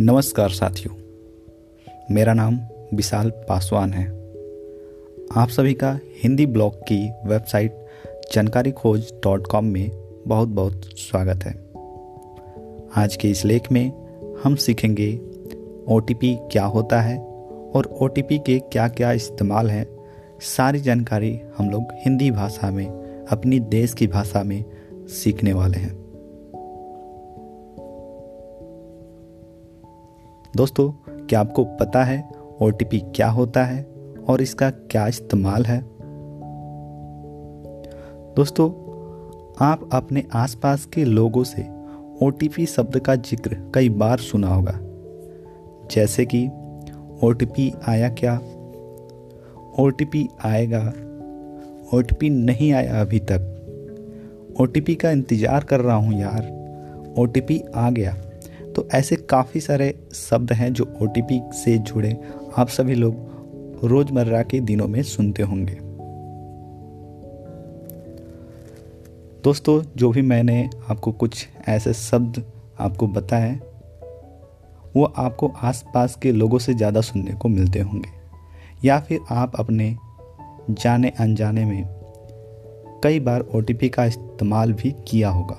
नमस्कार साथियों, मेरा नाम विशाल पासवान है। आप सभी का हिंदी ब्लॉग की वेबसाइट जानकारी खोज डॉट कॉम में बहुत बहुत स्वागत है। आज के इस लेख में हम सीखेंगे ओटीपी क्या होता है और ओटीपी के क्या क्या इस्तेमाल हैं, सारी जानकारी हम लोग हिंदी भाषा में, अपनी देश की भाषा में सीखने वाले हैं। दोस्तों, क्या आपको पता है ओटीपी क्या होता है और इसका क्या इस्तेमाल है? दोस्तों, आप अपने आसपास के लोगों से ओटीपी शब्द का ज़िक्र कई बार सुना होगा। जैसे कि ओटीपी आया क्या? ओटीपी आएगा। ओटीपी नहीं आया अभी तक। ओटीपी का इंतज़ार कर रहा हूँ यार। ओटीपी आ गया। तो ऐसे काफ़ी सारे शब्द हैं जो ओटीपी से जुड़े। आप सभी लोग रोज़मर्रा के दिनों में सुनते होंगे। दोस्तों, जो भी मैंने आपको कुछ ऐसे शब्द आपको बताए, वो आपको आसपास के लोगों से ज़्यादा सुनने को मिलते होंगे। या फिर आप अपने जाने अनजाने में कई बार ओटीपी का इस्तेमाल भी किया होगा।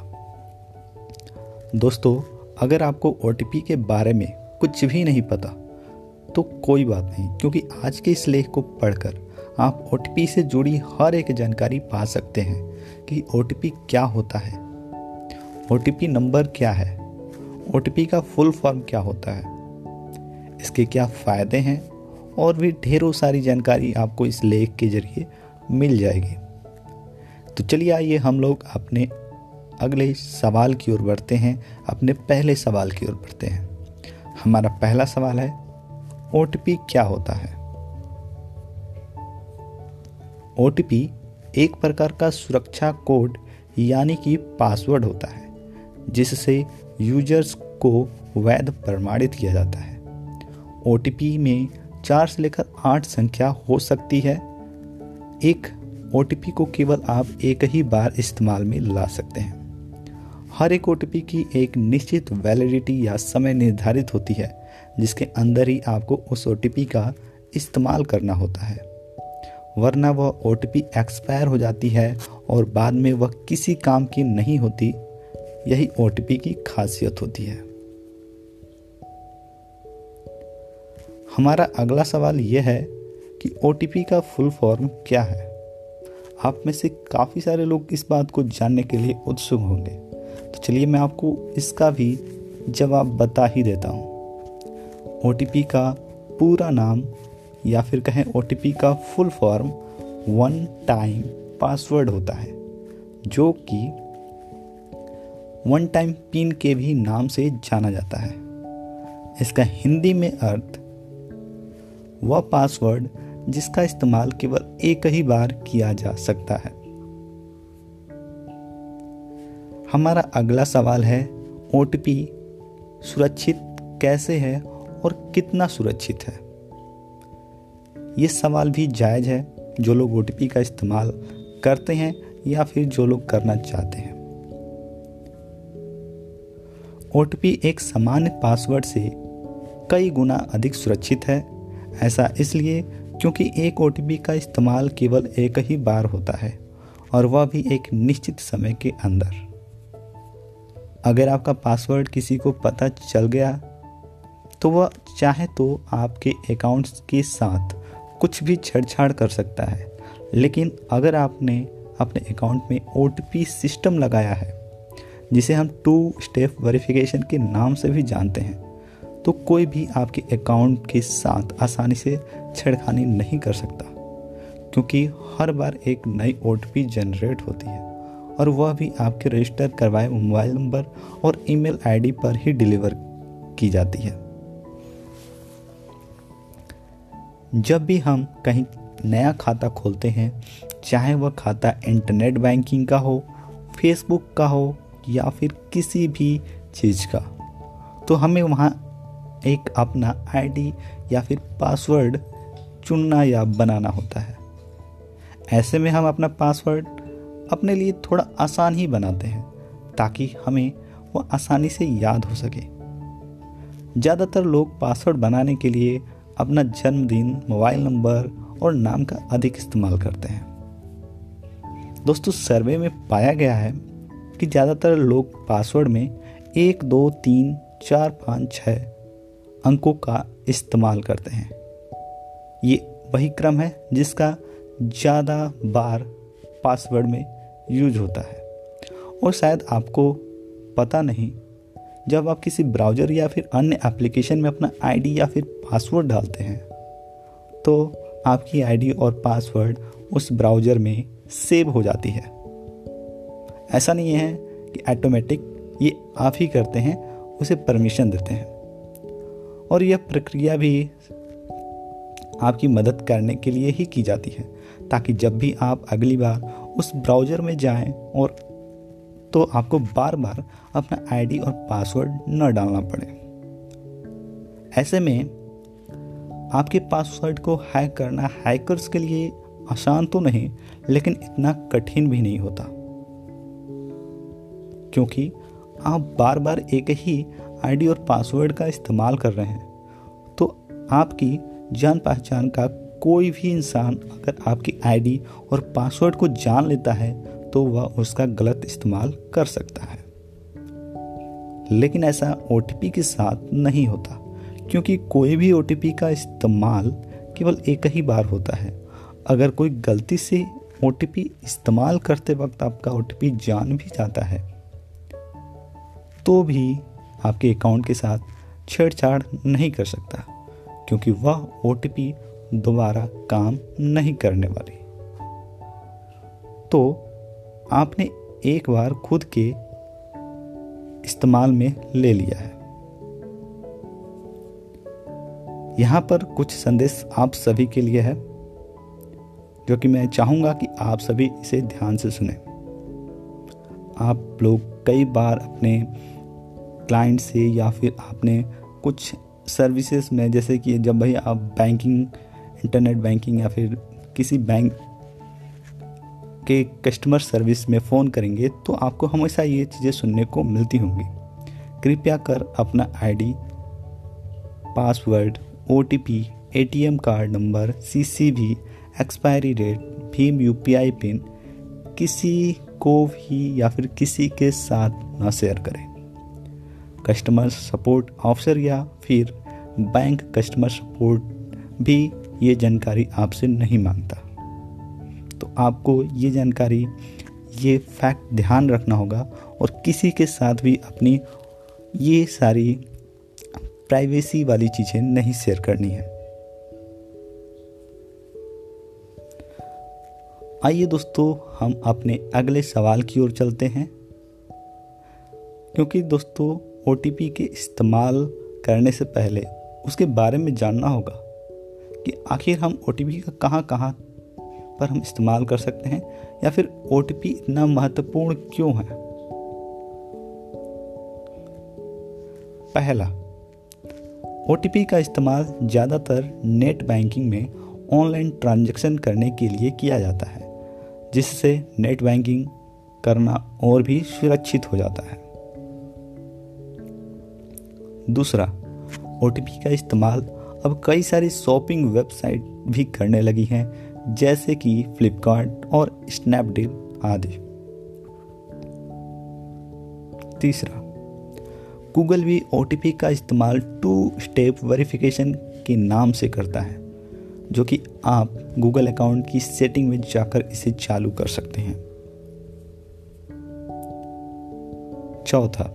दोस्तों अगर आपको ओटीपी के बारे में कुछ भी नहीं पता तो कोई बात नहीं, क्योंकि आज के इस लेख को पढ़कर आप ओटीपी से जुड़ी हर एक जानकारी पा सकते हैं कि ओटीपी क्या होता है। ओटीपी नंबर क्या है? ओटीपी का फुल फॉर्म क्या होता है? इसके क्या फ़ायदे हैं? और भी ढेरों सारी जानकारी आपको इस लेख के ज़रिए मिल जाएगी। तो चलिए आइए हम लोग अपने अगले सवाल की ओर बढ़ते हैं, अपने पहले सवाल की ओर बढ़ते हैं। हमारा पहला सवाल है ओटीपी क्या होता है? ओटीपी एक प्रकार का सुरक्षा कोड, यानी कि पासवर्ड होता है, जिससे यूज़र्स को वैध प्रमाणित किया जाता है। ओटीपी में चार से लेकर आठ संख्या हो सकती है। एक ओटीपी को केवल आप एक ही बार इस्तेमाल में ला सकते हैं। हर एक ओ की एक निश्चित वैलिडिटी या समय निर्धारित होती है, जिसके अंदर ही आपको उस ओटीपी का इस्तेमाल करना होता है। वरना वह ओटीपी एक्सपायर हो जाती है और बाद में वह किसी काम की नहीं होती, यही ओटीपी की खासियत होती है। हमारा अगला सवाल यह है कि ओटीपी का फुल फॉर्म क्या है? आप में से काफ़ी सारे लोग इस बात को जानने के लिए उत्सुक होंगे। तो चलिए मैं आपको इसका भी जवाब बता ही देता हूँ। OTP का पूरा नाम या फिर कहें ओटीपी का full form one time password होता है, जो कि वन टाइम पिन के भी नाम से जाना जाता है। इसका हिंदी में अर्थ, वह पासवर्ड जिसका इस्तेमाल केवल एक ही बार किया जा सकता है। हमारा अगला सवाल है ओटीपी सुरक्षित कैसे है और कितना सुरक्षित है? ये सवाल भी जायज़ है जो लोग ओटीपी का इस्तेमाल करते हैं या फिर जो लोग करना चाहते हैं। ओटीपी एक सामान्य पासवर्ड से कई गुना अधिक सुरक्षित है। ऐसा इसलिए क्योंकि एक ओटीपी का इस्तेमाल केवल एक ही बार होता है और वह भी एक निश्चित समय के अंदर। अगर आपका पासवर्ड किसी को पता चल गया तो वह चाहे तो आपके अकाउंट्स के साथ कुछ भी छेड़छाड़ कर सकता है। लेकिन अगर आपने अपने अकाउंट में ओटीपी सिस्टम लगाया है, जिसे हम टू स्टेप वेरिफिकेशन के नाम से भी जानते हैं तो कोई भी आपके अकाउंट के साथ आसानी से छेड़खानी नहीं कर सकता, क्योंकि हर बार एक नई ओटीपी जनरेट होती है। और वह भी आपके रजिस्टर करवाए मोबाइल नंबर और ईमेल आईडी पर ही डिलीवर की जाती है। जब भी हम कहीं नया खाता खोलते हैं, चाहे वह खाता इंटरनेट बैंकिंग का हो फेसबुक का हो, या फिर किसी भी चीज़ का तो हमें वहाँ एक अपना आईडी या फिर पासवर्ड चुनना या बनाना होता है। ऐसे में हम अपना पासवर्ड अपने लिए थोड़ा आसान ही बनाते हैं, ताकि हमें वो आसानी से याद हो सके। ज़्यादातर लोग पासवर्ड बनाने के लिए अपना जन्मदिन, मोबाइल नंबर और नाम का अधिक इस्तेमाल करते हैं। दोस्तों, सर्वे में पाया गया है कि ज़्यादातर लोग पासवर्ड में एक, दो, तीन, चार, पाँच छः अंकों का इस्तेमाल करते हैं। ये वही क्रम है जिसका ज़्यादा बार पासवर्ड में यूज़ होता है। और शायद आपको पता नहीं, जब आप किसी ब्राउज़र या फिर अन्य एप्लीकेशन में अपना आईडी या फिर पासवर्ड डालते हैं तो आपकी आईडी और पासवर्ड उस ब्राउज़र में सेव हो जाती है। ऐसा नहीं है कि ऑटोमेटिक ये आप ही करते हैं, उसे परमिशन देते हैं। और यह प्रक्रिया भी आपकी मदद करने के लिए ही की जाती है, ताकि जब भी आप अगली बार उस ब्राउज़र में जाएँ और तो आपको बार बार अपना आईडी और पासवर्ड न डालना पड़े। ऐसे में आपके पासवर्ड को हैक करना हैकर्स के लिए आसान तो नहीं, लेकिन इतना कठिन भी नहीं होता। क्योंकि आप बार बार एक ही आईडी और पासवर्ड का इस्तेमाल कर रहे हैं तो आपकी जान पहचान का कोई भी इंसान अगर आपकी आईडी और पासवर्ड को जान लेता है तो वह उसका गलत इस्तेमाल कर सकता है। लेकिन ऐसा ओटीपी के साथ नहीं होता, क्योंकि कोई भी ओटीपी का इस्तेमाल केवल एक ही बार होता है। अगर कोई गलती से ओटीपी इस्तेमाल करते वक्त आपका ओटीपी जान भी जाता है तो भी आपके अकाउंट के साथ छेड़छाड़ नहीं कर सकता, क्योंकि वह ओटीपी दोबारा काम नहीं करने वाली। तो आपने एक बार खुद के इस्तेमाल में ले लिया है। यहाँ पर कुछ संदेश आप सभी के लिए है, जो कि मैं चाहूँगा कि आप सभी इसे ध्यान से सुने। आप लोग कई बार अपने क्लाइंट से या फिर आपने कुछ सर्विसेज़ में, जैसे कि जब भाई आप बैंकिंग इंटरनेट बैंकिंग या फिर किसी बैंक के कस्टमर सर्विस में फ़ोन करेंगे तो आपको हमेशा ये चीज़ें सुनने को मिलती होंगी। कृपया कर अपना ID, password O T P card number C C भी एक्सपायरी डेट भीम यू पी आई पिन किसी को भी या फिर किसी के साथ ना शेयर करें। कस्टमर सपोर्ट ऑफिसर या फिर बैंक कस्टमर सपोर्ट भी ये जानकारी आपसे नहीं माँगता। तो आपको ये जानकारी, ये फैक्ट ध्यान रखना होगा और किसी के साथ भी अपनी ये सारी प्राइवेसी वाली चीज़ें नहीं शेयर करनी है। आइए दोस्तों, हम अपने अगले सवाल की ओर चलते हैं। क्योंकि दोस्तों, ओटीपी के इस्तेमाल करने से पहले उसके बारे में जानना होगा। कि आखिर हम ओटीपी का कहाँ कहाँ पर हम इस्तेमाल कर सकते हैं? या फिर ओटीपी इतना महत्वपूर्ण क्यों है? पहला ओटीपी का इस्तेमाल ज़्यादातर नेट बैंकिंग में ऑनलाइन ट्रांजैक्शन करने के लिए किया जाता है, जिससे नेट बैंकिंग करना और भी सुरक्षित हो जाता है। दूसरा ओटीपी का इस्तेमाल अब कई सारी शॉपिंग वेबसाइट भी करने लगी हैं, जैसे कि फ्लिपकार्ट और स्नैपडील आदि। तीसरा, गूगल भी ओटीपी का इस्तेमाल टू स्टेप वेरिफिकेशन के नाम से करता है, जो कि आप गूगल अकाउंट की सेटिंग में जाकर इसे चालू कर सकते हैं। चौथा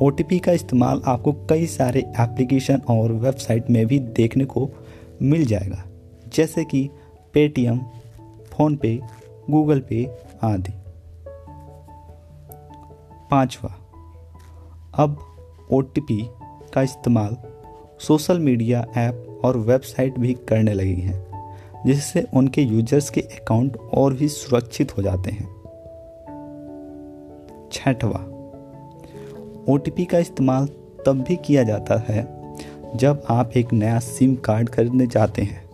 ओटीपी का इस्तेमाल आपको कई सारे एप्लीकेशन और वेबसाइट में भी देखने को मिल जाएगा, जैसे कि पेटीएम फ़ोनपे गूगल पे आदि। पांचवा, अब ओटीपी का इस्तेमाल सोशल मीडिया ऐप और वेबसाइट भी करने लगी हैं, जिससे उनके यूज़र्स के अकाउंट और भी सुरक्षित हो जाते हैं। छठवा ओटीपी का इस्तेमाल तब भी किया जाता है जब आप एक नया सिम कार्ड खरीदने जाते हैं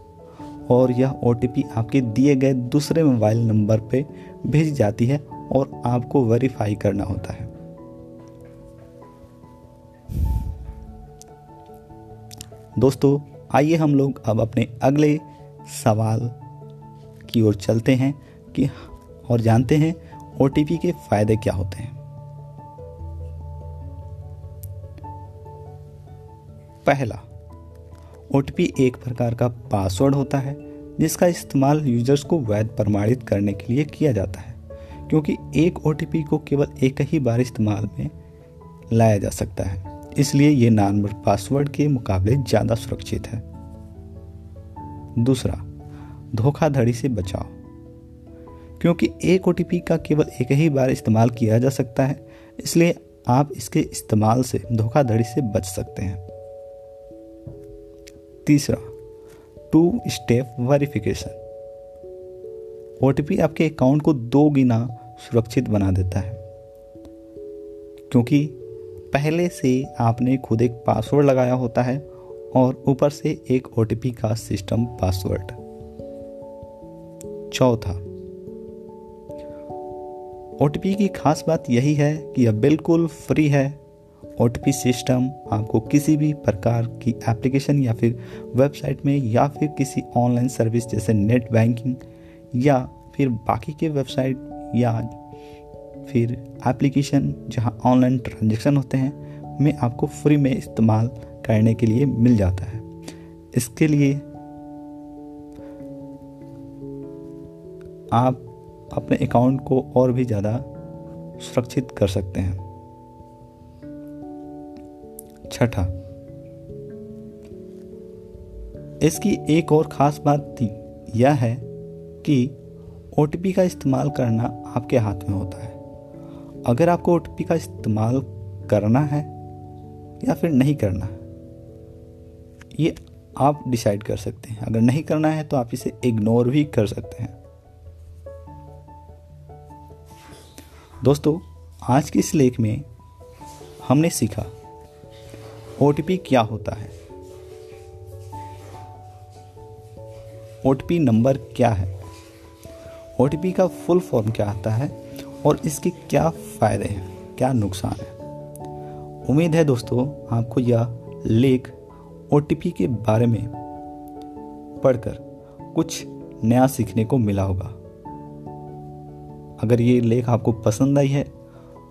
और यह ओटीपी आपके दिए गए दूसरे मोबाइल नंबर पर भेज जाती है और आपको वेरीफाई करना होता है। दोस्तों, आइए हम लोग अब अपने अगले सवाल की ओर चलते हैं कि, और जानते हैं ओटीपी के फ़ायदे क्या होते हैं। पहला ओटीपी एक प्रकार का पासवर्ड होता है, जिसका इस्तेमाल यूज़र्स को वैध प्रमाणित करने के लिए किया जाता है, क्योंकि एक ओटीपी को केवल एक ही बार इस्तेमाल में लाया जा सकता है। इसलिए ये नॉर्मल पासवर्ड के मुकाबले ज़्यादा सुरक्षित है। दूसरा, धोखाधड़ी से बचाव, क्योंकि एक ओटीपी का केवल एक ही बार इस्तेमाल किया जा सकता है, इसलिए आप इसके इस्तेमाल से धोखाधड़ी से बच सकते हैं। तीसरा टू स्टेप वेरिफिकेशन ओ आपके अकाउंट को दो गिना सुरक्षित बना देता है, क्योंकि पहले से आपने खुद एक पासवर्ड लगाया होता है और ऊपर से एक ओटीपी का सिस्टम पासवर्ड चौथा ओटीपी की खास बात यही है कि यह बिल्कुल फ्री है ओटीपी सिस्टम आपको किसी भी प्रकार की एप्लीकेशन या फिर वेबसाइट में या फिर किसी ऑनलाइन सर्विस जैसे नेट बैंकिंग या फिर बाकी के वेबसाइट या फिर एप्लीकेशन जहाँ ऑनलाइन ट्रांजेक्शन होते हैं, में आपको फ्री में इस्तेमाल करने के लिए मिल जाता है। इसके लिए आप अपने अकाउंट को और भी ज़्यादा सुरक्षित कर सकते हैं। छठा इसकी एक और ख़ास बात थी, यह है कि ओटीपी का इस्तेमाल करना आपके हाथ में होता है। अगर आपको ओटीपी का इस्तेमाल करना है या फिर नहीं करना ये आप डिसाइड कर सकते हैं। अगर नहीं करना है तो आप इसे इग्नोर भी कर सकते हैं। दोस्तों, आज के इस लेख में हमने सीखा ओटीपी क्या होता है? ओ नंबर क्या है? ओ का फुल फॉर्म क्या आता है और इसके क्या फ़ायदे हैं, क्या नुकसान है? उम्मीद है दोस्तों, आपको यह लेख ओटीपी के बारे में पढ़कर कुछ नया सीखने को मिला होगा। अगर ये लेख आपको पसंद आई है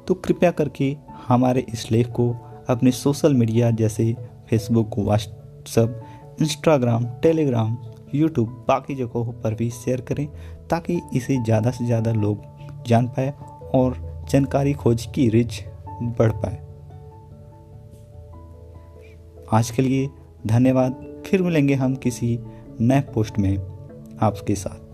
तो कृपया करके हमारे इस लेख को अपने सोशल मीडिया जैसे Facebook WhatsApp Instagram, Telegram, YouTube, बाकी जगहों पर भी शेयर करें ताकि इसे ज़्यादा से ज़्यादा लोग जान पाए और जानकारी खोज की रिच बढ़ पाए। आज के लिए धन्यवाद। फिर मिलेंगे हम किसी नए पोस्ट में आपके साथ।